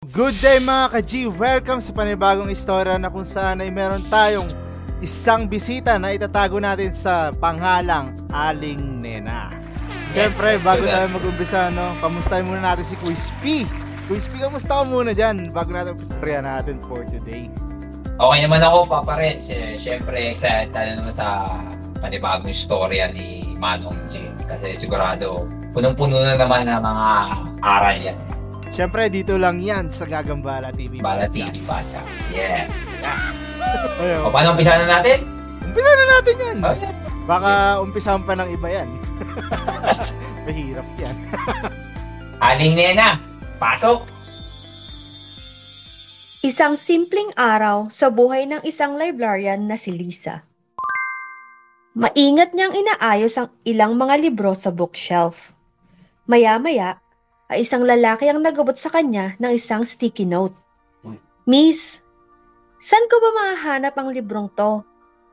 Good day mga ka-G! Welcome sa panibagong istorya na kung saan ay meron tayong isang bisita na itatago natin sa panghalang Aling Nena. Yes, Siyempre, bago tayo mag-umpisa, no, kamustahin muna natin si Quiz P. Quiz P, kamusta ka muna dyan bago natin istorya natin for today. Okay naman ako, Papa Red. Si- Siyempre, excited tayo naman sa panibagong istorya ni Manong J. Kasi sigurado, punong-puno na naman ng mga aral yan. Siyempre, dito lang yan sa Gagambala TV. Bala TV Podcast. Yes. Yes! Ayun. O, paano umpisa na natin? Umpisa na natin yan! Oh, yeah. Baka umpisahan pa ng iba yan. Mahirap yan. Aling Nena, pasok! Isang simpleng araw sa buhay ng isang librarian na si Lisa. Maingat niyang inaayos ang ilang mga libro sa bookshelf. Maya-maya, ay isang lalaki ang nagabot sa kanya ng isang sticky note. Uy. Miss, saan ko ba mahahanap ang librong to?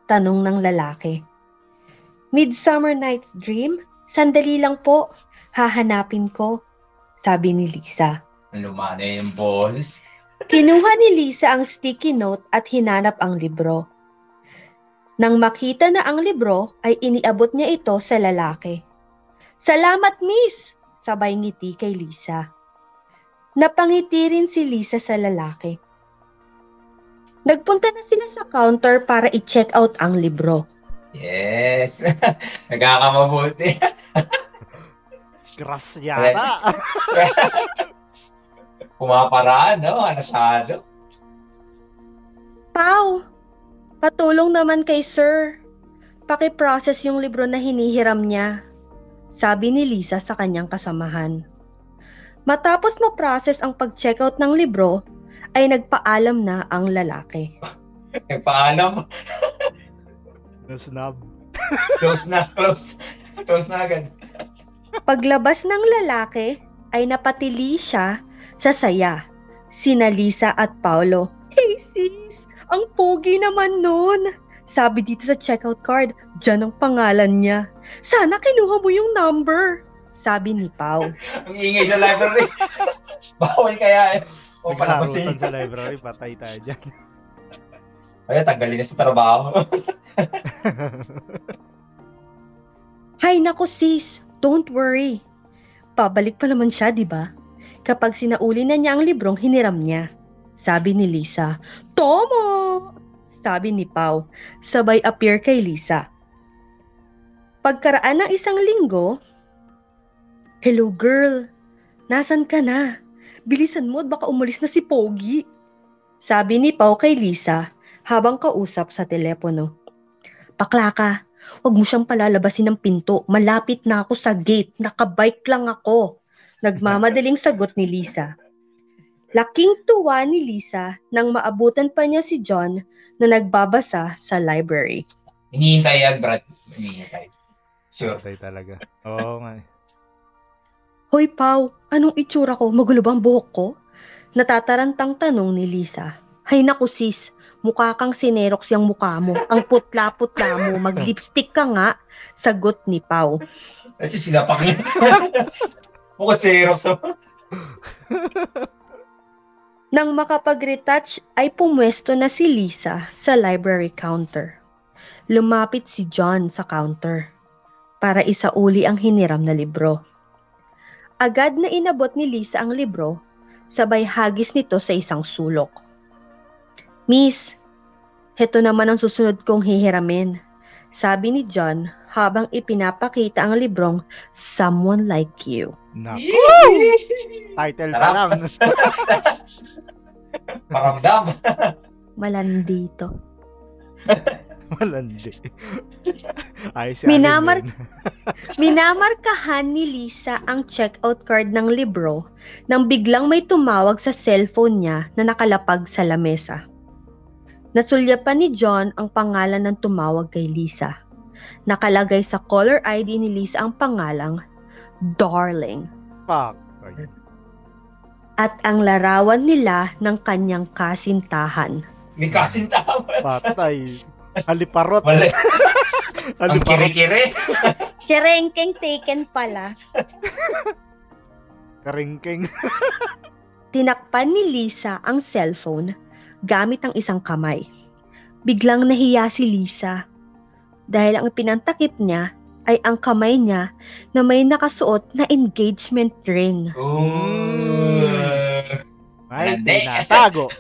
Tanong ng lalaki. Midsummer Night's Dream? Sandali lang po, hahanapin ko, sabi ni Lisa. Lumana yung boses. Kinuha ni Lisa ang sticky note at hinanap ang libro. Nang makita na ang libro, ay iniabot niya ito sa lalaki. Salamat, miss! Sabay ngiti kay Lisa. Napangiti rin si Lisa sa lalaki. Nagpunta na sila sa counter para i-check out ang libro. Yes. Nagkakamabuti. Grass yata. Pumaparaan, no? Anasyado. Pau, patulong naman kay sir. Paki-process yung libro na hinihiram niya. Sabi ni Lisa sa kanyang kasamahan. Matapos ma-process ang pag-checkout ng libro, ay nagpaalam na ang lalaki. Nagpaalam. No snob. Close na, close. Close na agad. Paglabas ng lalaki, ay napatili siya sa saya. Sina Lisa at Paolo. Hey sis, ang pogi naman nun. Sabi dito sa checkout card, dyan ang pangalan niya. Sana kinuha mo yung number. Sabi ni Pau. Ang ingay sa library. Bawal kaya eh. O palabasin. Sa library, patay tayo dyan. Ay, tanggalin na sa trabaho. Hay nako sis, don't worry. Pabalik pa naman siya, di ba? Kapag sinauli na niya ang librong hiniram niya. Sabi ni Lisa, Tomo! Sabi ni Pau, sabay appear kay Lisa. Pagkaraan ng isang linggo, Hello girl, nasan ka na? Bilisan mo at baka umalis na si Pogi. Sabi ni Pau kay Lisa habang kausap sa telepono. Bakla ka, Huwag mo siyang palalabasin ng pinto. Malapit na ako sa gate. Nakabike lang ako. Nagmamadaling sagot ni Lisa. Laking tuwa ni Lisa nang maabutan pa niya si John na nagbabasa sa library. Hinihintay yan, Brad. Hinihintay. Sure. Patay talaga. Oo nga. eh. Hoy Pau, anong itsura ko? Magulo bang buhok ko? Natatarantang tanong ni Lisa. Hay naku sis, mukha kang sinerox yung mukha mo. Ang putla-putla mo, mag-lipstick ka nga. Sagot ni Pau. At yung sinapak niya. Mukha sa... Nang makapag-retouch ay pumwesto na si Lisa sa library counter. Lumapit si John sa counter para isauli ang hiniram na libro. Agad na inabot ni Lisa ang libro, sabay hagis nito sa isang sulok. Miss, heto naman ang susunod kong hihiramin, sabi ni John habang ipinapakita ang librong Someone Like You. Naku, title pa lang. Paramdam. Malandito. Malandi. Ayos si Minamar-. Minamarkahan ni Lisa ang checkout card ng libro nang biglang may tumawag sa cellphone niya na nakalapag sa lamesa. Nasulyapan ni John ang pangalan ng tumawag kay Lisa. Nakalagay sa caller ID ni Lisa ang pangalang Darling Fuck. At ang larawan nila ng kanyang kasintahan. May kasintahan. Patay. Haliparot. Mali. Ang Haliparot. kiri-kiri. Kerengkeng taken pala. Karingking. Tinakpan ni Lisa ang cellphone gamit ang isang kamay. Biglang nahiya si Lisa dahil ang pinantakip niya ay ang kamay niya na may nakasuot na engagement ring. Ooh. Ay, tinatago.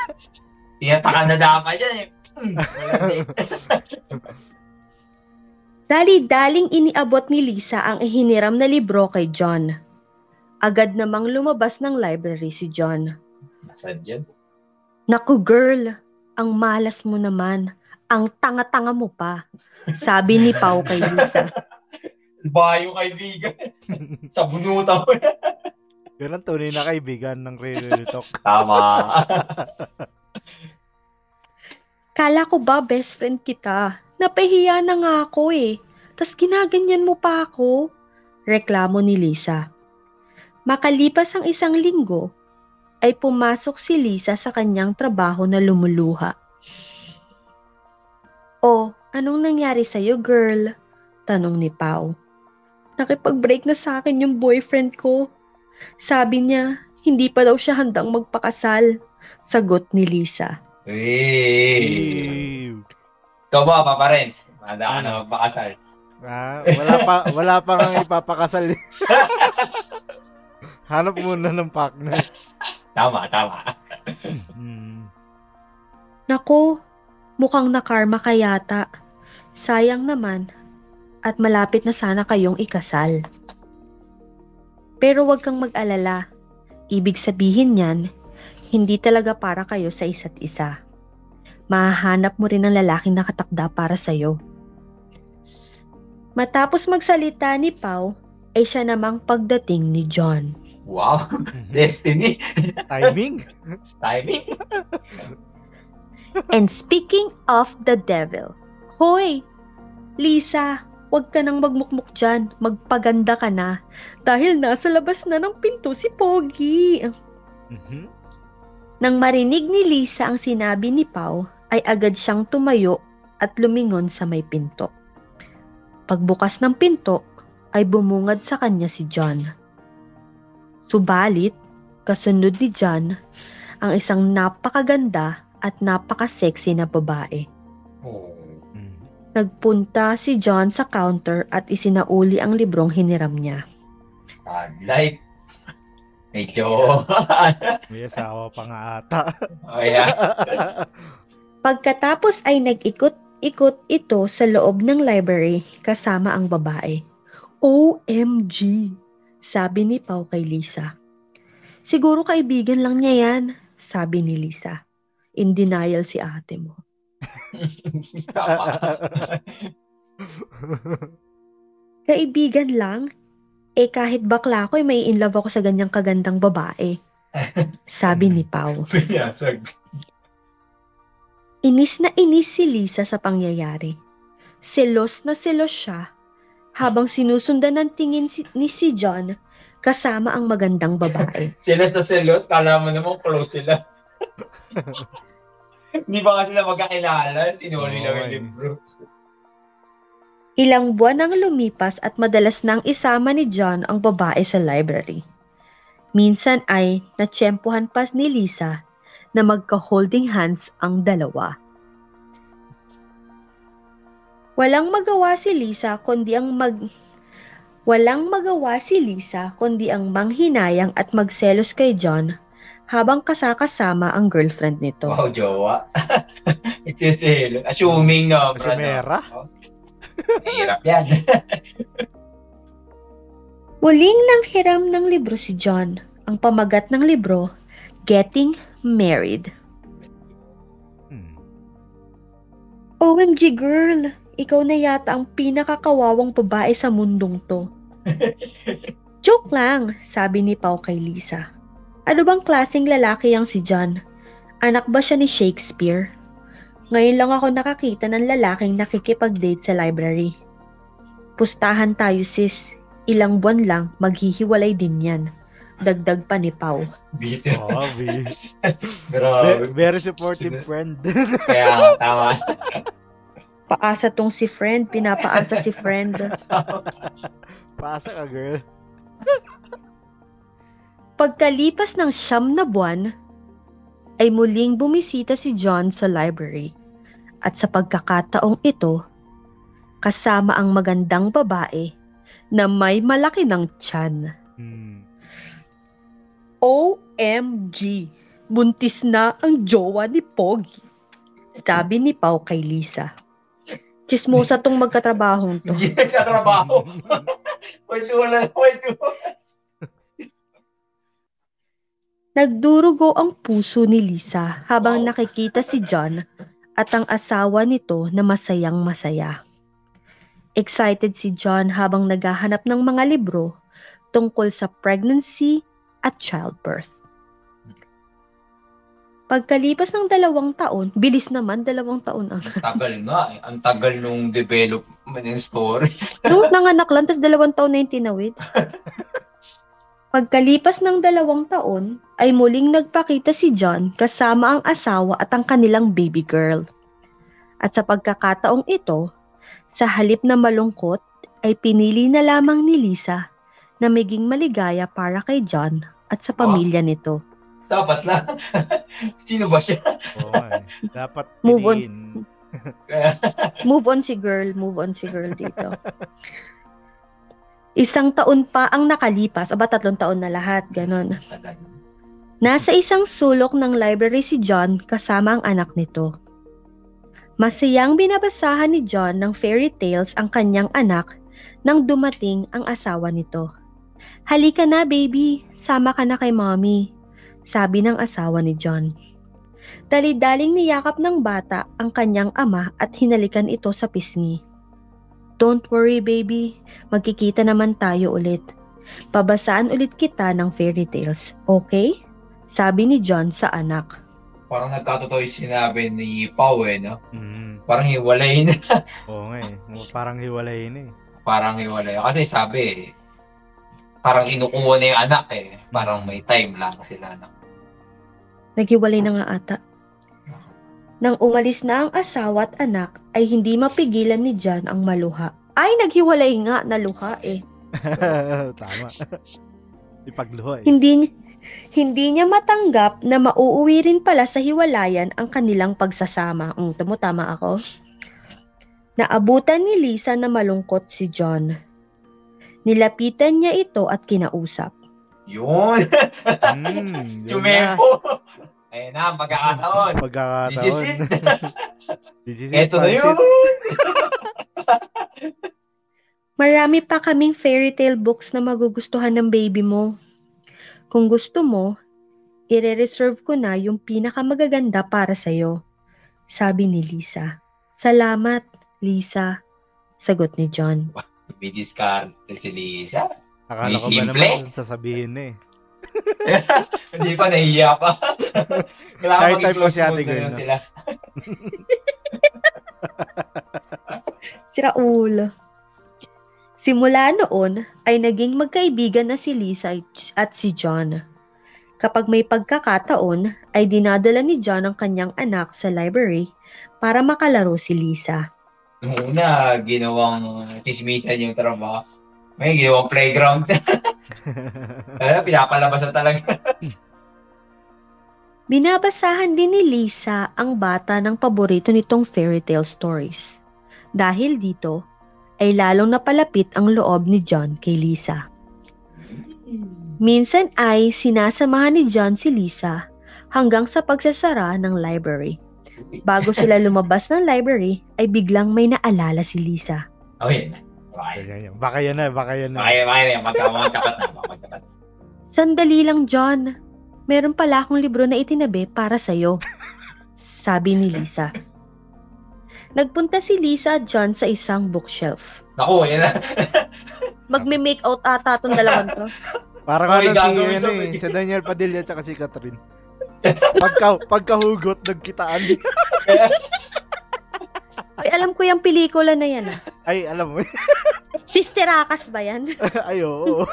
Tiyatakan na dapat dyan eh. Hmm. Dali-daling iniabot ni Lisa ang ihiniram na libro kay John. Agad namang lumabas ng library si John. Nasaan dyan? Naku girl, ang malas mo naman. Ang tanga-tanga mo pa. Sabi ni Pau kay Lisa. Bayo kaibigan. Sa bunutan mo. Yun ang tunay na kaibigan ng Real Talk. Tama. Kala ko ba best friend kita? Napahiya na nga ako eh. Tas ginaganyan mo pa ako. Reklamo ni Lisa. Makalipas ang isang linggo, ay pumasok si Lisa sa kanyang trabaho na lumuluha. Oh, anong nangyari sa'yo, girl? Tanong ni Pau. Nakipag-break na sa akin yung boyfriend ko. Sabi niya, hindi pa daw siya handang magpakasal. Sagot ni Lisa. Eh. Ew. Ikaw ba, Papa Renz? Handa ka Ano? na magpakasal. Ah, wala pa wala pa kang ipapakasal. Hanap muna ng partner. Tama, tama. Hmm. Nako, mukhang nakarma ka yata. Sayang naman. At malapit na sana kayong ikasal. Pero wag kang mag-alala. Ibig sabihin niyan, hindi talaga para kayo sa isa't isa. Mahahanap mo rin ng lalaking nakatakda para sa'yo. Matapos magsalita ni Pau, ay siya namang pagdating ni John. Wow, destiny. Timing? Timing. And speaking of the devil, Hoy! Lisa, wag ka nang magmukmuk dyan. Magpaganda ka na. Dahil nasa labas na ng pinto si Pogi. Mhm. Nang marinig ni Lisa ang sinabi ni Pau, ay agad siyang tumayo at lumingon sa may pinto. Pagbukas ng pinto, ay bumungad sa kanya si John. Subalit, kasunod ni John, ang isang napakaganda at napaka-sexy na babae. Oh. Nagpunta si John sa counter at isinauli ang librong hiniram niya. Sad life. Medyo. May asawa pa nga ata. oh, yeah. Pagkatapos ay nag-ikot-ikot ito sa loob ng library kasama ang babae. OMG! Sabi ni Pau kay Lisa. Siguro kaibigan lang niya yan, sabi ni Lisa. In denial si ate mo. Kaibigan lang? Eh kahit bakla ako, eh, may in love ako sa ganyang kagandang babae. Sabi ni Pau. Pinasag. Inis na inis si Lisa sa pangyayari. Selos na selos siya habang sinusundan ng tingin si, ni si John kasama ang magandang babae. Sila sa selos, kala mo naman close sila. Hindi pa nga sila magkakilala. Sinuli lang yung Oy. libro. Ilang buwan ang lumipas at madalas nang isama ni John ang babae sa library. Minsan ay natsyempohan pa ni Lisa na magka-holding hands ang dalawa. Walang magawa si Lisa kundi ang mag Walang magawa si Lisa kundi ang manghinayang at magselos kay John habang kasakasama ang girlfriend nito. Wow, jowa. It's a sale. Assuming no. Assumera. No? Mahirap yan. Muling nang hiram ng libro si John. Ang pamagat ng libro, Getting Married. Hmm. OMG girl, ikaw na yata ang pinakakawawang babae sa mundong to. Joke lang, sabi ni Pau kay Lisa. Ano bang klaseng lalaki ang si John? Anak ba siya ni Shakespeare? Ngayon lang ako nakakita ng lalaking nakikipag-date sa library. Pustahan tayo sis. Ilang buwan lang, maghihiwalay din yan. Dagdag pa ni Pau. Bitter. Oh, be, Grabe. very supportive friend. Kaya tama. Paasa tong si friend, pinapaasa si friend. Pasa ka, girl. Pagkalipas ng siyam na buwan, ay muling bumisita si John sa library at sa pagkakataong ito, kasama ang magandang babae na may malaki ng tiyan. Hmm. OMG! Buntis na ang jowa ni Pogi. Sabi ni Pau kay Lisa. Chismosa tong magkatrabahong to. Hindi nagkatrabaho. Pwede wala, pwede wala. Nagdurugo ang puso ni Lisa habang nakikita si John at ang asawa nito na masayang masaya. Excited si John habang naghahanap ng mga libro tungkol sa pregnancy at childbirth. Pagkalipas ng dalawang taon, bilis naman dalawang taon ang Tagal nga eh. Ang tagal nung development ng story. Nung nanganak lang, tapos dalawang taon na yung tinawid. Pagkalipas ng dalawang taon, ay muling nagpakita si John kasama ang asawa at ang kanilang baby girl. At sa pagkakataong ito, sa halip na malungkot, ay pinili na lamang ni Lisa na maging maligaya para kay John at sa pamilya nito. Dapat lang. Sino ba siya? Eh. Dapat Move on. piliin. Move on si girl, move on si girl dito. Isang taon pa ang nakalipas, aba tatlong taon na lahat, ganon. Nasa isang sulok ng library si John kasama ang anak nito. Masayang binabasahan ni John ng fairy tales ang kanyang anak nang dumating ang asawa nito. Halika na baby, sama ka na kay mommy, sabi ng asawa ni John. Dali-daling niyakap ng bata ang kanyang ama at hinalikan ito sa pisngi. Don't worry baby, magkikita naman tayo ulit. Pabasaan ulit kita ng fairy tales, okay? Sabi ni John sa anak. Parang nagkatotoo yung sinabi ni Pau eh, no? Mm. Parang hiwalay na. Oo nga eh. Parang hiwalay na eh. Parang hiwalay. Kasi sabi, parang inukuha na yung anak eh. Parang may time lang sila. No? Naghiwalay na nga ata. Nang umalis na ang asawa at anak, ay hindi mapigilan ni John ang maluha. Ay, naghiwalay nga na luha eh. Tama. Ipagluha eh. Hindi, hindi niya matanggap na mauuwi rin pala sa hiwalayan ang kanilang pagsasama. Mm, tamo tama ako. Naabutan ni Lisa na malungkot si John. Nilapitan niya ito at kinausap. Yun! Mm, yun Ayun na, pagkakataon. Pagkakataon. This is it. This is it, Eto na yun! Marami pa kaming fairy tale books na magugustuhan ng baby mo. Kung gusto mo, ire-reserve ko na yung pinakamagaganda para sa'yo. Sabi ni Lisa. Salamat, Lisa. Sagot ni John. May diskarte si Lisa. Akala May ko ba naman sasabihin eh. Hindi pa, nahihiya pa. Kailangan Shy type po mag-close si Ate Girl, no? sila. Si Raul. Simula noon ay naging magkaibigan na si Lisa at si John. Kapag may pagkakataon ay dinadala ni John ang kanyang anak sa library para makalaro si Lisa. Nung una, ginawang chismisan yung trabaho. May ginawang playground. Kaya pinapalabas na talaga. Binabasahan din ni Lisa ang bata ng paborito nitong fairy tale stories. Dahil dito, ay lalong napalapit ang loob ni John kay Lisa. Minsan ay sinasamahan ni John si Lisa hanggang sa pagsasara ng library. Bago sila lumabas ng library, ay biglang may naalala si Lisa. Oh, yun. Baka yan. Baka yan na, baka yan na. Baka yun, baka yun. Magka- Magkatapat na. Magkatapat. Sandali lang, John. Meron pala akong libro na itinabi para sa'yo. Sabi ni Lisa. Nagpunta si Lisa at John sa isang bookshelf. Naku, yan na. Magme-make out ata itong dalawang to. Parang ano si, ano eh, si Daniel Padilla at si Catherine. Pagka, pagkahugot, nagkitaan. Ay, alam ko yung pelikula na yan. Ah. Ay, alam mo. Sisterakas ba yan? Ay, oo.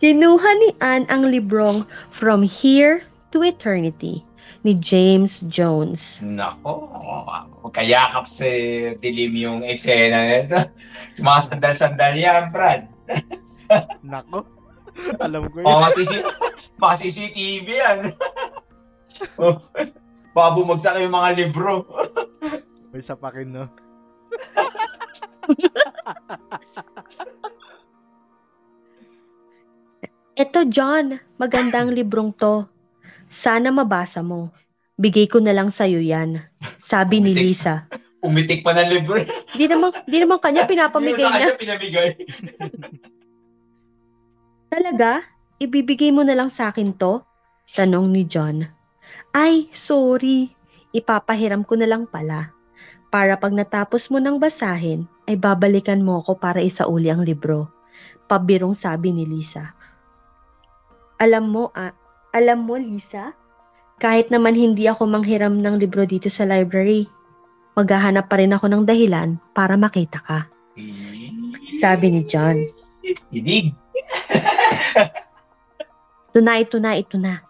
Kinuha ni Anne ang librong From Here to Eternity ni James Jones. Nako. Magkayakap sa dilim yung eksena nito. Mga sandal-sandal yan, Brad. Nako. Alam ko yun. mga, CC, mga CCTV yan. Baka bumagsak yung mga libro. May sapakin, no? Eto, John. Magandang librong to. Sana mabasa mo. Bigay ko na lang sa'yo yan. Sabi ni. Lisa. Umitik pa ng libro. Di naman, di naman kanya pinapamigay Yung sa niya. kanya pinamigay. Talaga? Ibibigay mo na lang sa akin to? Tanong ni John. Ay, sorry. Ipapahiram ko na lang pala. Para pag natapos mo ng basahin, ay babalikan mo ako para isauli ang libro. Pabirong sabi ni Lisa. Alam mo, ah, alam mo, Lisa, kahit naman hindi ako manghiram ng libro dito sa library, maghahanap pa rin ako ng dahilan para makita ka. Sabi ni John. Hinig. Ito na, ito na, ito na.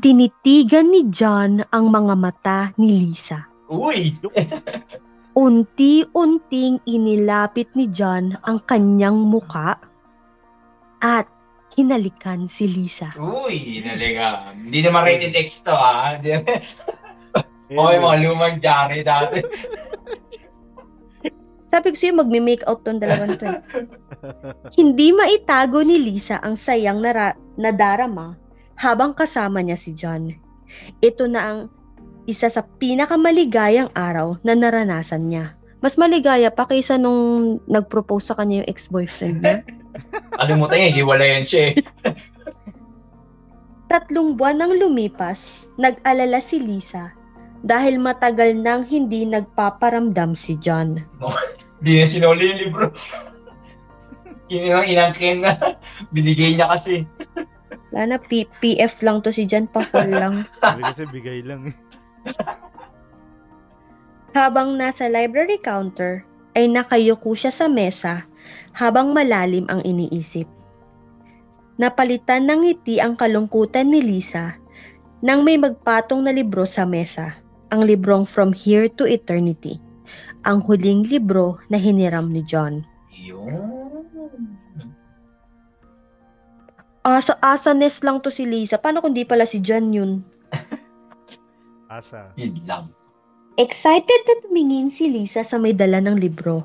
Tinitigan ni John ang mga mata ni Lisa. Uy! Unti-unting inilapit ni John ang kanyang muka at hinalikan si Lisa. Uy! Naliga. Hindi naman rated X to ah. Eh, Okay, mga lumang Jari dati. Sabi ko sa'yo, magme-make out tong dalawang to. eh. Hindi maitago ni Lisa ang sayang nara- nadarama habang kasama niya si John. Ito na ang isa sa pinakamaligayang araw na naranasan niya. Mas maligaya pa kaysa nung nag-propose sa kanya yung ex-boyfriend niya. Kalimutan niya, hiwalayan siya eh. Tatlong buwan nang lumipas, nag-alala si Lisa dahil matagal nang hindi nagpaparamdam si John. Hindi na sinuli yung libro. Kinilang inangkin na. Binigay niya kasi. Wala na, P- PF lang to si John, pa-full lang. Sabi kasi bigay lang eh. Habang nasa library counter, ay nakayuko siya sa mesa habang malalim ang iniisip. Napalitan ng ngiti ang kalungkutan ni Lisa nang may magpatong na libro sa mesa, ang librong From Here to Eternity, ang huling libro na hiniram ni John. Yun. Asa asanes lang to si Lisa. Paano kung di pala si John yun? Asa. Yun lang. Excited na tumingin si Lisa sa may dala ng libro.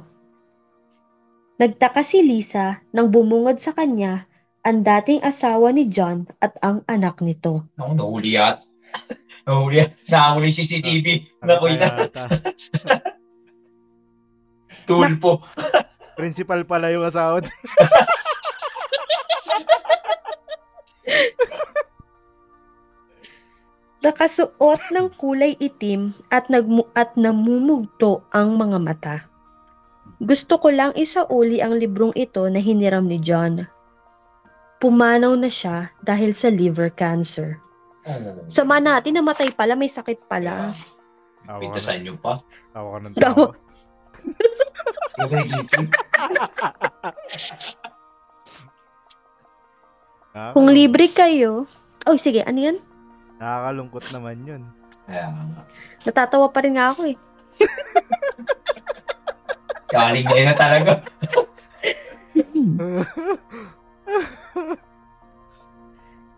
Nagtaka si Lisa nang bumungad sa kanya ang dating asawa ni John at ang anak nito. Ako, nahuli at. nahuli at. Nahuli CCTV. Nakita. Yata. Tulpo. Principal pala yung asawa. Nakasuot ng kulay itim at, nagmu- at namumugto ang mga mata. Gusto ko lang isauli ang librong ito na hiniram ni John. Pumanaw na siya dahil sa liver cancer. Oh. Sama natin, namatay pala, may sakit pala. Tawa ka, Pintasan ng, niyo pa. tawa ka ng Tawa. tawa. Kung libre kayo, oh sige, ano yan? Nakakalungkot naman yun. Kaya nga. Natatawa pa rin nga ako eh. Galing niya na talaga.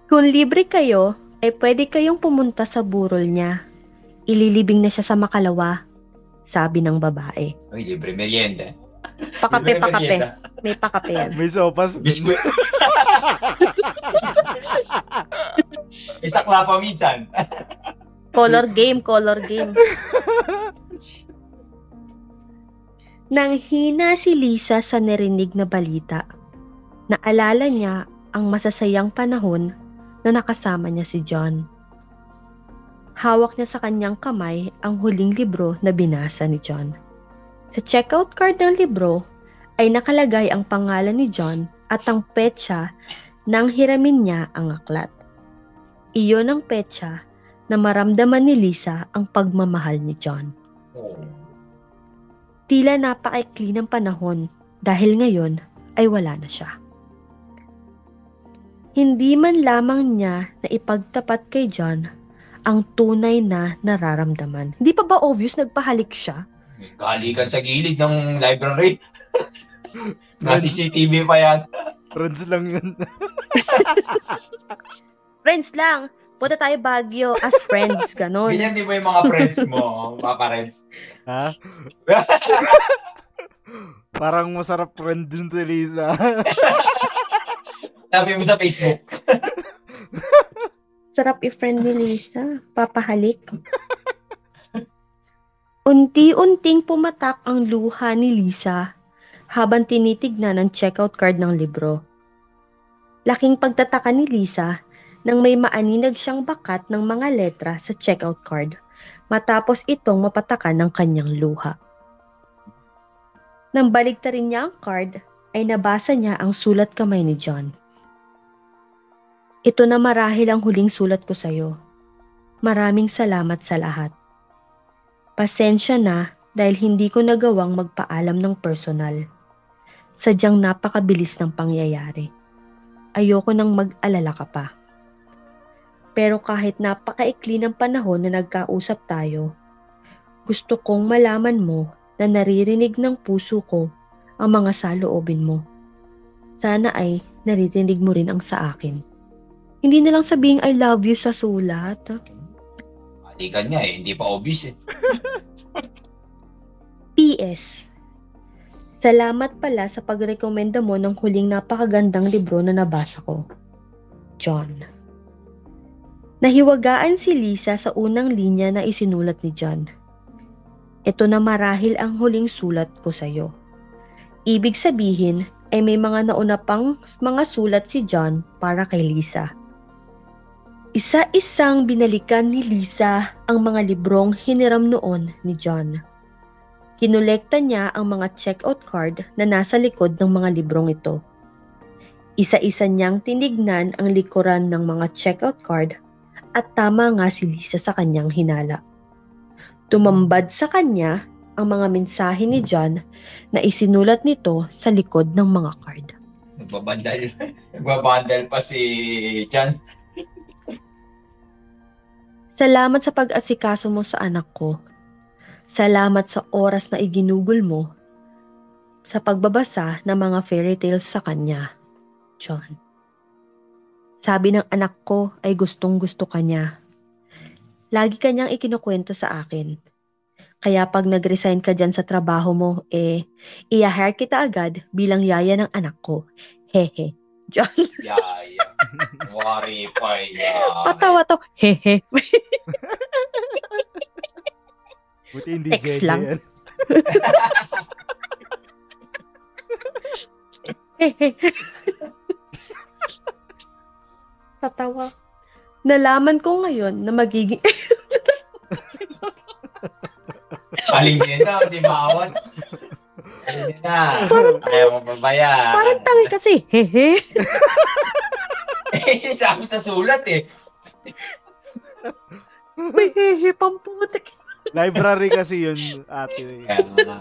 Kung libre kayo, ay pwede kayong pumunta sa burol niya. Ililibing na siya sa makalawa, sabi ng babae. Uy, libre merienda. Pakape, Libre pakape. merienda. May pakape yan. May sopas din. Biskuit. Isakla pa minsan. Color game, color game. Nang hina si Lisa sa narinig na balita, naalala niya ang masasayang panahon na nakasama niya si John. Hawak niya sa kanyang kamay ang huling libro na binasa ni John. Sa checkout card ng libro ay nakalagay ang pangalan ni John at ang petsa nang hiramin niya ang aklat. Iyon ang petsa na maramdaman ni Lisa ang pagmamahal ni John. Oh. Tila napakaikli ng panahon dahil ngayon ay wala na siya. Hindi man lamang niya na ipagtapat kay John ang tunay na nararamdaman. Hindi pa ba obvious nagpahalik siya? Galikan sa gilid ng library. Na CCTV pa yan. Friends lang yun. Friends lang. Punta tayo Baguio as friends, ganon. Ganyan di ba yung mga friends mo, mga parents? ha? Parang masarap friend din si Lisa. Sabi mo sa Facebook. Sarap i-friend ni Lisa. Papahalik. Unti-unting pumatak ang luha ni Lisa habang tinitignan ang checkout card ng libro. Laking pagtataka ni Lisa nang may maaninag siyang bakat ng mga letra sa checkout card matapos itong mapatakan ng kanyang luha. Nang baligtarin niya ang card, ay nabasa niya ang sulat kamay ni John. Ito na marahil ang huling sulat ko sa'yo. Maraming salamat sa lahat. Pasensya na dahil hindi ko nagawang magpaalam ng personal. Sadyang napakabilis ng pangyayari. Ayoko nang mag-alala ka pa. Pero kahit napakaikli ng panahon na nagkausap tayo, gusto kong malaman mo na naririnig ng puso ko ang mga saloobin mo. Sana ay naririnig mo rin ang sa akin. Hindi na lang sabihing I love you sa sulat. Alikan niya eh, hindi pa obvious eh. P.S. Salamat pala sa pagrekomenda mo ng huling napakagandang libro na nabasa ko. John. Nahiwagaan si Lisa sa unang linya na isinulat ni John. Ito na marahil ang huling sulat ko sa iyo. Ibig sabihin ay may mga nauna pang mga sulat si John para kay Lisa. Isa-isang binalikan ni Lisa ang mga librong hiniram noon ni John. Kinolekta niya ang mga checkout card na nasa likod ng mga librong ito. Isa-isa niyang tinignan ang likuran ng mga checkout card at tama nga si Lisa sa kanyang hinala. Tumambad sa kanya ang mga mensahe ni John na isinulat nito sa likod ng mga card. Nagbabandal. Nagbabandal pa si John. Salamat sa pag-asikaso mo sa anak ko. Salamat sa oras na iginugol mo sa pagbabasa ng mga fairy tales sa kanya, John. Sabi ng anak ko ay gustong gusto ka niya. Lagi kanyang ikinukwento sa akin. Kaya pag nag-resign ka dyan sa trabaho mo, eh, i-hire kita agad bilang yaya ng anak ko. Hehe. John, Yaya. Wari pa yan. patawa to. Hehe. Buti hindi Text JJ lang. Patawa. Nalaman ko ngayon na magiging... Aling din na, di maawat. Aling din na. Ayaw mo pa ba yan? Parang tangi kasi. Hehe. Eh, sabi sa sulat eh. May hehe pamputik. Library kasi yun, ate. Kaya nga.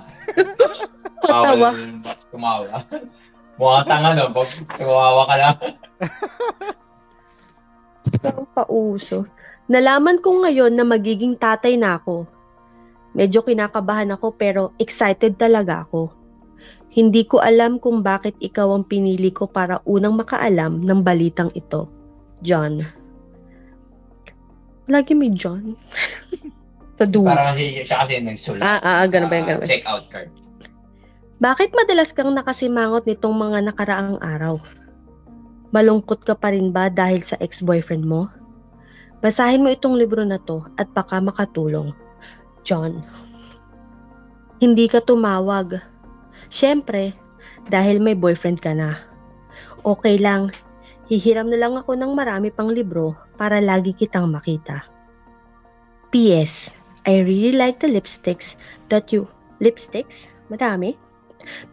Patawa. Bawal tumawa. Mukhang tanga no, pag tumawa ka lang. Ang pauso. Nalaman ko ngayon na magiging tatay na ako. Medyo kinakabahan ako pero excited talaga ako. Hindi ko alam kung bakit ikaw ang pinili ko para unang makaalam ng balitang ito. John. Lagi may John. Sa dulo. Para kasi siya kasi nagsulat. Ah, ah, ah, ganun ba yan, ganun ba yan? Check-out card. Bakit madalas kang nakasimangot nitong mga nakaraang araw? Malungkot ka pa rin ba dahil sa ex-boyfriend mo? Basahin mo itong libro na to at baka makatulong. John. Hindi ka tumawag. Siyempre, dahil may boyfriend ka na. Okay lang, hihiram na lang ako ng marami pang libro para lagi kitang makita. P.S. I really like the lipsticks that you... Lipsticks? Madami?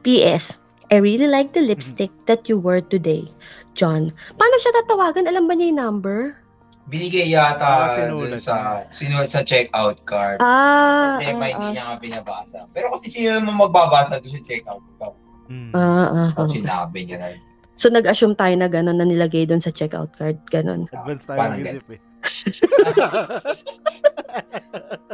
P.S. I really like the lipstick that you wore today. John. Paano siya tatawagan? Alam ba niya yung number? Binigay Ah, yata sinulat dun sa sinulat sa check-out card. Ah, Kasi ah, may hindi ah, niya nga binabasa. Pero kasi sino naman magbabasa doon sa check-out card? Hmm. ah, ah, Oh, ah. sinabi niya na. So nag-assume tayo na gano'n na nilagay doon sa checkout card. Gano'n. Advance tayo Parang ng isip eh.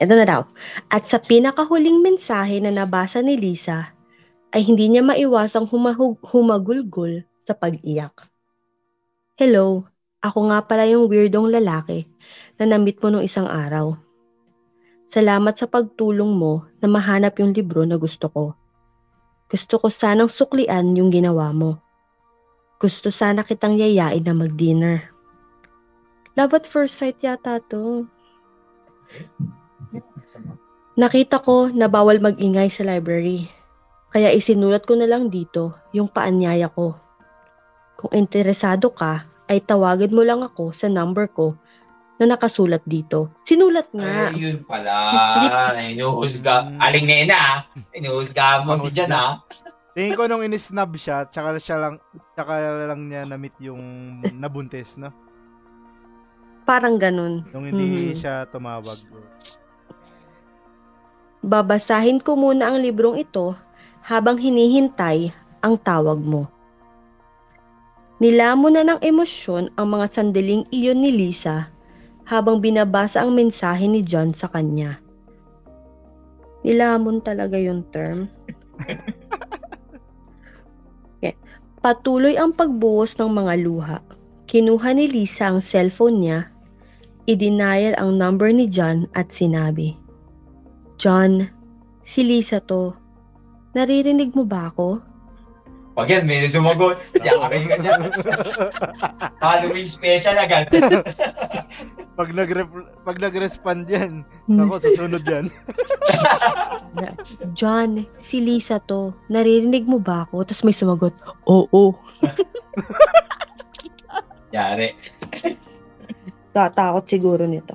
Ito na daw. At sa pinakahuling mensahe na nabasa ni Lisa, ay hindi niya maiwasang humahug- humagulgol sa pag-iyak. Hello, ako nga pala yung weirdong lalaki na namit mo nung isang araw. Salamat sa pagtulong mo na mahanap yung libro na gusto ko. Gusto ko sanang suklian yung ginawa mo. Gusto sana kitang yayain na mag-dinner. Love at first sight yata to. Nakita ko na bawal mag-ingay sa library. Kaya isinulat ko na lang dito yung paanyaya ko. Kung interesado ka, ay tawagin mo lang ako sa number ko na nakasulat dito. Sinulat nga. Ay, yun pala. Inuhusga. Aling nena. Inuhusga mo si Jan, ah. Tingin ko nung inisnub siya, tsaka siya lang, tsaka lang niya na-meet yung nabuntis, no? Parang ganun. Nung hindi Mhm. siya tumawag. Babasahin ko muna ang librong ito habang hinihintay ang tawag mo. Nilamon na ng emosyon ang mga sandaling iyon ni Lisa habang binabasa ang mensahe ni John sa kanya. Nilamon talaga yung term. Okay. Patuloy ang pagbuhos ng mga luha. Kinuha ni Lisa ang cellphone niya, idinayal ang number ni John at sinabi, John, si Lisa to. Naririnig mo ba ako? Pag yan, may sumagot. Yari ka dyan. Halloween special agad. Pag, nag pag nag-respond yan, Hmm. ako susunod yan. John, si Lisa to. Naririnig mo ba ako? Tapos may sumagot, oo. Yari. Tatakot siguro nito.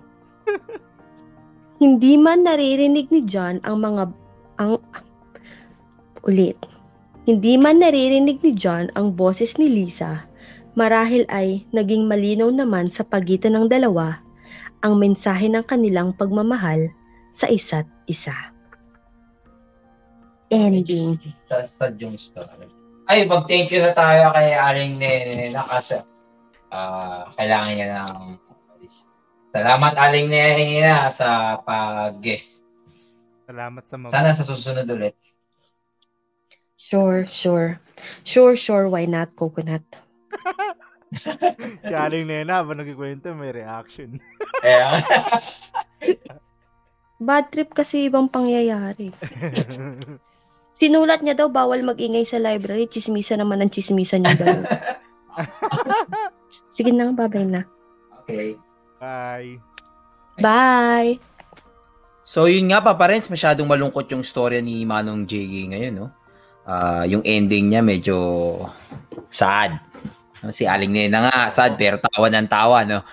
Hindi man naririnig ni John ang mga ang ulit. Hindi man naririnig ni John ang boses ni Lisa, marahil ay naging malinaw naman sa pagitan ng dalawa ang mensahe ng kanilang pagmamahal sa isa't isa. Ending. Stud yung story. Ay, mag-thank you na tayo kay Aling Nena kasi ah, kailangan niya ng Salamat Aling Nena sa pag-guest. Salamat sa mga... Sana sa susunod ulit. Sure, sure. Sure, sure, why not coconut? si Aling Nena, ba nagkikwento, may reaction. Kaya, Bad trip kasi ibang pangyayari. Sinulat niya daw bawal magingay sa library, chismisa naman ang chismisa niya daw. Sige na, babay na. okay. Bye. Bye! So yun nga pa parents, masyadong malungkot yung storya ni Manong JG ngayon, no? Ah, yung ending niya medyo sad. Si Aling Nena nga, sad pero tawa ng tawa, no?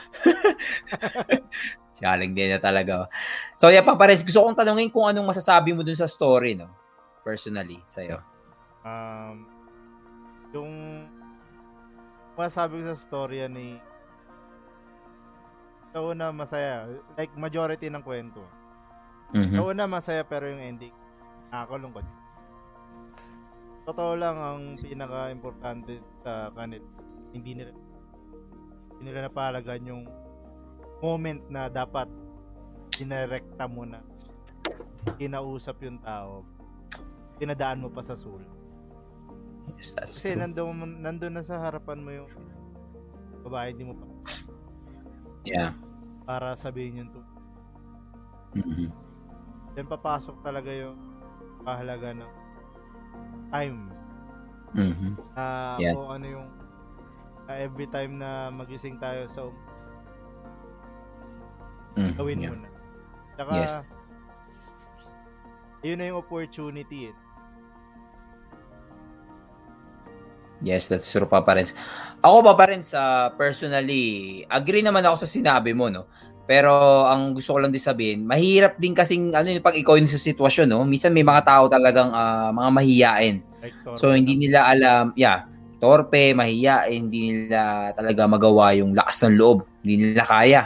si Aling Nena talaga. So yeah, pa parents, gusto kong tanungin kung anong masasabi mo dun sa story, no? Personally, sa'yo. Um, yung masabi ko sa storya ni sa una masaya. Like majority ng kwento. Mhm. sa una masaya pero yung ending nakakalungkot. Totoo lang ang pinaka importante sa kanila hindi nila hindi nila napahalagan yung moment na dapat dinirekta mo na kinausap yung tao. Tinadaan mo pa sa sul Yes, that's kasi true. nandun, nandun na sa harapan mo yung babae di mo pa Yeah. para sabihin yung to. Mhm. Then papasok talaga yung kahalaga ng time Mhm. na Yeah. kung ano yung na every time na magising tayo sa um, Mhm. gawin Yeah. mo na. Tsaka Yes. yun na yung opportunity eh. Yes, that's true pa parents. Ako pa parents, uh, personally, agree naman ako sa sinabi mo, no? Pero ang gusto ko lang din sabihin, mahirap din kasing ano yung pag ikaw yung sa sitwasyon, no? Minsan may mga tao talagang ah, mga mahiyain. Like. So hindi nila alam, yeah, torpe, mahiyain, hindi nila talaga magawa yung lakas ng loob, hindi nila kaya.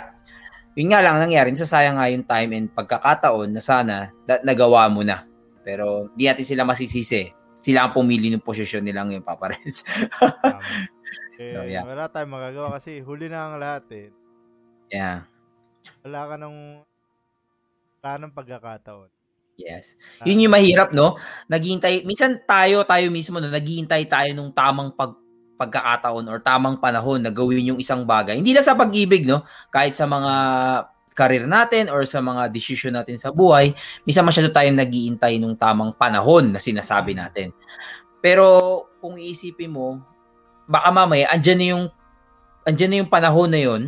Yun nga lang nangyari, nasasayang nga yung time and pagkakataon na sana na- nagawa mo na. Pero di natin sila masisisi. Sila ang pumili ng posisyon nilang yung paparents. Tama. eh, So, yeah. Wala tayong magagawa kasi huli na ang lahat eh. yeah. Wala ka nung wala nang pagkakataon. Yes. Yun yung mahirap, no? Naghihintay, minsan tayo, tayo mismo, no, naghihintay tayo nung tamang pag, pagkakataon or tamang panahon na gawin yung isang bagay. Hindi lang sa pag-ibig, no? Kahit sa mga career natin or sa mga decision natin sa buhay, minsan masyado tayong naghihintay nung tamang panahon na sinasabi natin. Pero kung iisipin mo, baka mamaya andyan na yung andyan na yung panahon na yon,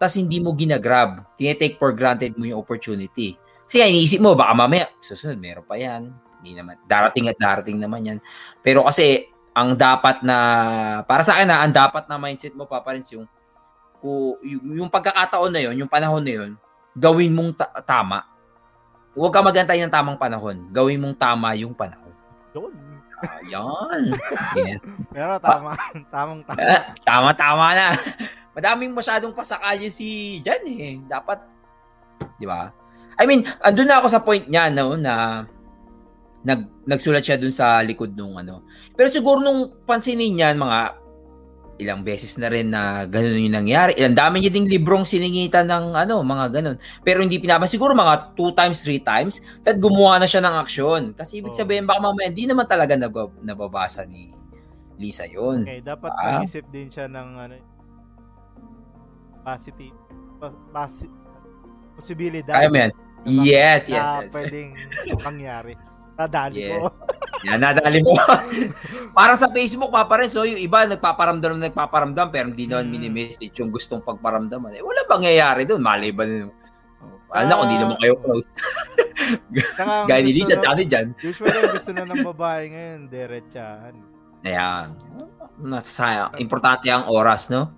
tas hindi mo ginagrab. Tinetake for granted mo yung opportunity. Kasi iniisip mo, baka mamaya, susunod, meron pa yan. Hindi naman. Darating at darating naman yan. Pero kasi, ang dapat na, para sa akin na, ang dapat na mindset mo, Papa Rins, yung, yung, yung pagkakataon na yon, yung panahon na yon, gawin mong ta- tama. Huwag ka magantay ng tamang panahon. Gawin mong tama yung panahon. Yun. Ayan. yeah. Pero tama, tamang tama. Tama-tama na. Madaming masyadong pasakali si Jan eh. Dapat, di ba? I mean, andun na ako sa point niya no na nag nagsulat siya dun sa likod nung ano. Pero siguro nung pansinin niya mga ilang beses na rin na ganun yung nangyari. Ilang dami niya ding librong siningitan ng ano, mga ganun. Pero hindi pinapa siguro mga two times, three times, at gumawa na siya ng aksyon. Kasi ibig sabihin baka mamaya hindi naman talaga nabab- nababasa ni Lisa yun. Okay, dapat Ah. mag-isip din siya ng ano, positive, pos- posi- posibilidad Kaya mo yan. na- Yes, na yes. yes. pwedeng mangyari. Nadali Yeah. ko. Yan, nadali mo. Parang sa Facebook, papa rin. So, yung iba, nagpaparamdam na nagpaparamdam, pero hindi naman Mm. minimessage yung gustong pagparamdaman. Eh, wala bang nangyayari doon? Mali ba nun? Oh, alam ko, hindi Ah. naman kayo close. Gaya ni Lisa, dati dyan. Usually, gusto na ng babae ngayon, diretsahan. Ayan. Nasa sayang. Importante ang oras, no?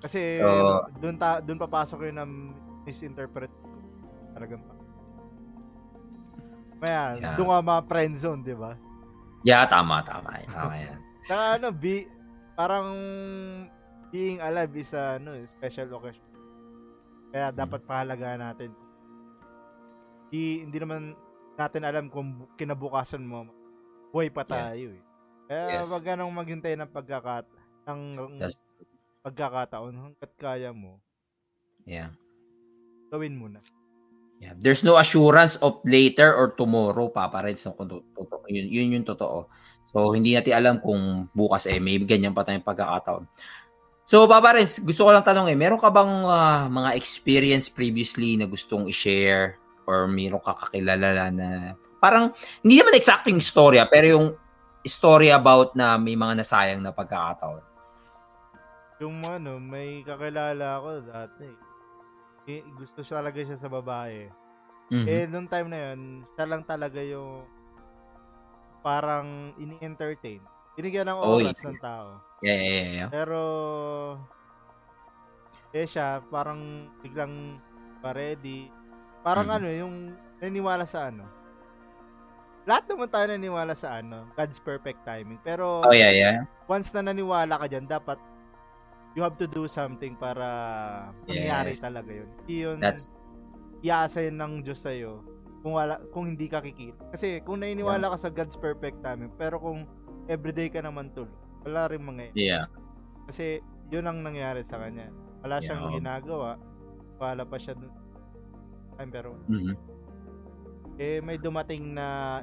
Kasi So- doon ta doon papasok yun ng misinterpret talagang pa. Maya, Yeah. doon ka mga friend zone, di ba? Yeah, tama, tama. Tama yan. Saka ano, be, parang being alive is a ano, special occasion. Kaya dapat pahalagaan natin. Di, hindi naman natin alam kung bu- kinabukasan mo, buhay pa Yes. tayo eh. Kaya Yes. wag ka nang maghintay ng pagkakat ng That's- pagkakataon hanggat kaya mo, Yeah. gawin mo na. Yeah. There's no assurance of later or tomorrow, Papa Reds. No, kung. Yun, yun yung totoo. So, hindi natin alam kung bukas eh, may ganyan pa tayong pagkakataon. So, Papa Reds, gusto ko lang tanong eh, meron ka bang ah, mga experience previously na gustong i-share or meron ka kakilala na parang, hindi naman exact yung storya, pero yung story about na may mga nasayang na pagkakataon. Yung ano, may kakilala ako dati. Eh, gusto siya talaga siya sa babae. Mhm. Eh, nung time na yun, siya lang talaga yung parang ini-entertain. Binigyan ng Oy. oras ng tao. Yeah, yeah, yeah, yeah. Pero, eh siya, parang biglang pa-ready. Parang Mhm. ano, yung naniniwala sa ano. Lahat naman tayo naniniwala sa ano, God's perfect timing. Pero, Oh, yeah, yeah. once na naniwala ka dyan, dapat you have to do something para mangyari Yes. talaga yun. Hindi yun That's- iasa yun ng Diyos sa'yo kung, wala, kung hindi ka kikita. Kasi kung naniniwala ka sa God's perfect timing, pero kung everyday ka naman tuloy, wala rin mga Yeah. Kasi yun ang nangyari sa kanya. Wala siyang Yeah. ginagawa. Wala pa siya dun. Ay, pero Mhm. eh may dumating na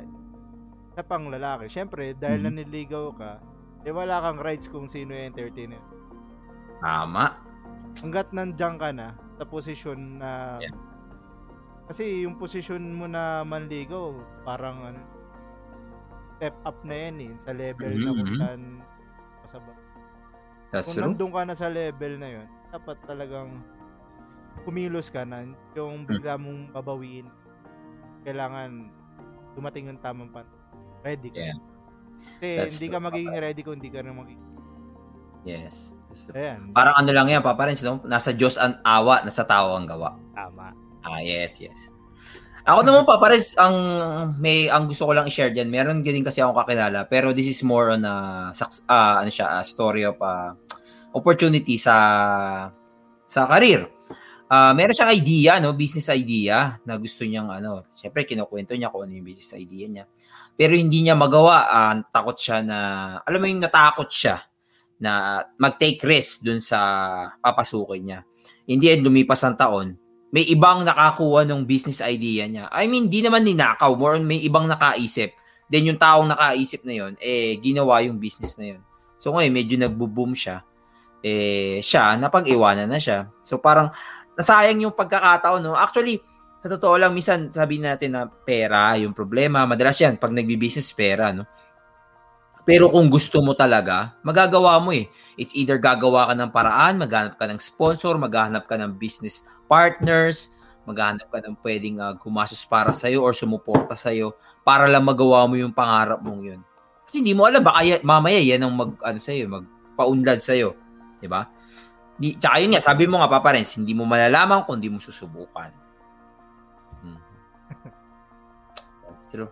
na pang lalaki. Siyempre, dahil Mhm. naniligaw ka, eh wala kang rights kung sino yung entertainer. Tama. hanggat nandiyan ka na sa posisyon na Yeah. kasi yung posisyon mo na manligaw parang ano step up na yan eh sa level na kung Mhm. saan kasabay. That's Kung true. nandun ka na sa level na yun dapat talagang kumilos ka na yung Hmm. bigla mong babawiin kailangan dumating yung tamang pan ready ka Yeah. kasi That's hindi true, ka magiging ready kung hindi ka na magiging Yes. Ayan Parang ano lang yan, Papa Renz, no? Nasa Diyos ang awa, nasa tao ang gawa. tama Ah, yes, yes. Ako naman, Renz, ang, may, ang gusto ko lang i-share dyan, meron din kasi akong kakilala, pero this is more on a, ah, ano siya, a story of ah, opportunity sa sa career. Ah, meron siyang idea, no, business idea na gusto niyang ano, syempre kinukwento niya kung ano yung business idea niya. Pero hindi niya magawa, ah, takot siya na alam mo yung natakot siya na mag-take risk dun sa papasukin niya. Hindi end, lumipas ang taon, may ibang nakakuha ng business idea niya. I mean, di naman ninakaw, more on may ibang nakaisip. Then yung taong nakaisip na yon eh, ginawa yung business na yon So ngayon, medyo nagbo-boom siya. Eh, siya, napag-iwanan na siya. So parang, nasayang yung pagkakataon, no? Actually, sa totoo lang, minsan sabihin natin na pera yung problema. Madalas yan, pag nagbi-business, pera, no? Pero kung gusto mo talaga, magagawa mo eh. It's either gagawa ka ng paraan, maghanap ka ng sponsor, maghanap ka ng business partners, maghanap ka ng pwedeng uh, gumasos para sa'yo or sumuporta sa'yo para lang magawa mo yung pangarap mong yun. Kasi hindi mo alam, baka mamaya yan ang mag, ano sa'yo, magpaunlad sa'yo. Di ba? Di, tsaka yun nga, sabi mo nga, Papa Renz, hindi mo malalaman kung hindi mo susubukan. Hmm. That's true.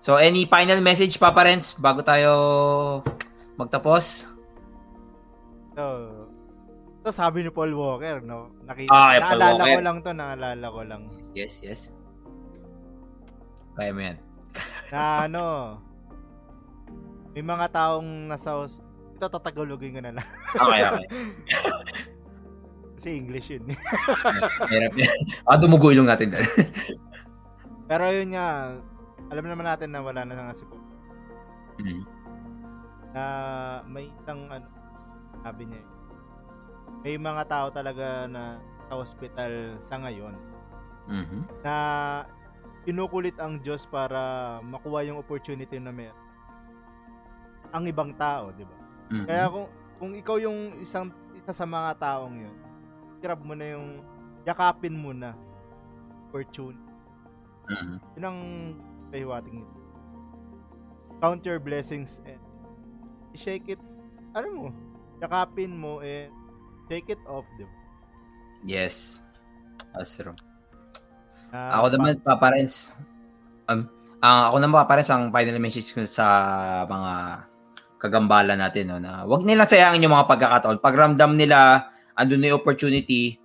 So, any final message, Papa Renz, bago tayo magtapos? So, to sabi ni Paul Walker, no? Nakita, ah, yeah, naalala Walker. ko lang to, naalala ko lang. Yes, yes. Kaya mo yan. Na ano, may mga taong nasa, ito tatagalogin ko na lang. Okay, okay. Kasi English yun. Hirap yan. Ah, dumugo ilong natin. Pero yun nga, alam naman natin na wala na nga si Paul. mm. Na may isang ano, sabi niya, may mga tao talaga na sa hospital sa ngayon Mm-hmm. na kinukulit ang Diyos para makuha yung opportunity na meron. Ang ibang tao, di ba? Mm-hmm. Kaya kung kung ikaw yung isang isa sa mga taong yun, grab mo na yung yakapin mo na opportunity. Mm-hmm. Yun ang pahiwating nito. Count your blessings and shake it, ano mo, yakapin mo and shake it off, di ba? Yes. That's true. Na- Ako naman, Papa Renz, um, ang ako naman, Papa Renz, ang final message ko sa mga kagambala natin, no, na wag nila sayangin yung mga pagkakataon. Pag ramdam nila, andun na yung opportunity,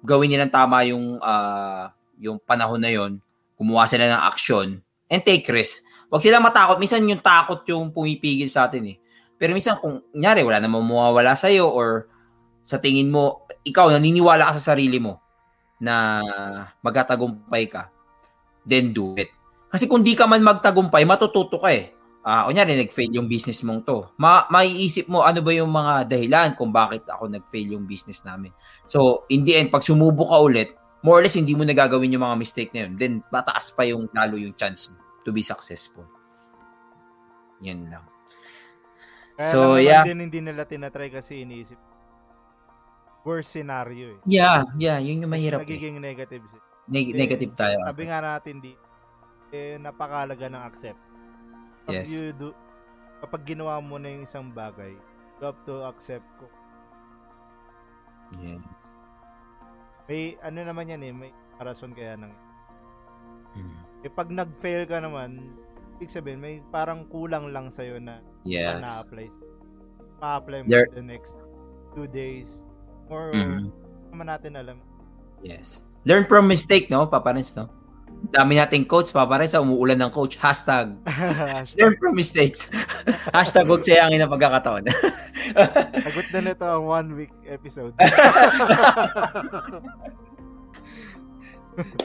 gawin nila tama yung, ah, yung panahon na yon gumawa sila ng action, and take risk. Wag sila matakot. Minsan yung takot yung pumipigil sa atin eh. Pero minsan kung, nyari, wala namang mawawala sa'yo or sa tingin mo, ikaw, naniniwala ka sa sarili mo na magtatagumpay ka, then do it. Kasi kung di ka man magtagumpay, matututo ka eh. Ah, kunyari nag-fail yung business mong to. Ma maiisip mo ano ba yung mga dahilan kung bakit ako nag-fail yung business namin. So, in the end, pag sumubo ka ulit, more or less hindi mo nagagawin yung mga mistake na yun. Then, mataas pa yung lalo yung chance mo to be successful. Yan lang. Kaya So, lang naman yeah. din hindi nila tinatry kasi iniisip. Worst scenario eh. Yeah, yeah, yun yung mahirap. Eh. Nagiging negative. siya. Neg- Eh, negative tayo. Sabi nga natin di, eh, napakalaga ng accept. Kapag Yes. you do, kapag ginawa mo na yung isang bagay, you have to accept ko. Yes. May, ano naman yan eh, may rason kaya nang. Mm. Eh, pag nag-fail ka naman, ibig sabihin, may parang kulang lang sa'yo na Yes. na-apply. Ma-apply mo There- the next two days. Or, Mhm. naman natin alam. Yes. Learn from mistake, no? Papares, no? Dami nating coach, papares, sa umuulan ng coach. Hashtag, learn from mistakes. Hashtag, huwag sayangin ang pagkakataon. Sagot na nito ang one week episode.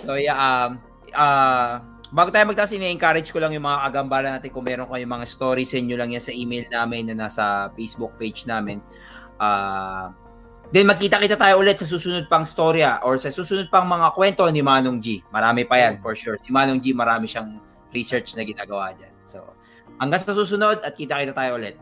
so, yeah, um, uh, bago tayo magtaas, ini-encourage ko lang yung mga kagambala natin kung meron kayong mga stories, send nyo lang yan sa email namin na nasa Facebook page namin. Uh, then magkita-kita tayo ulit sa susunod pang storya or sa susunod pang mga kwento ni Manong G. Marami pa yan, for sure. Si Manong G, marami siyang research na ginagawa dyan. So, hanggang sa susunod at kita-kita tayo ulit.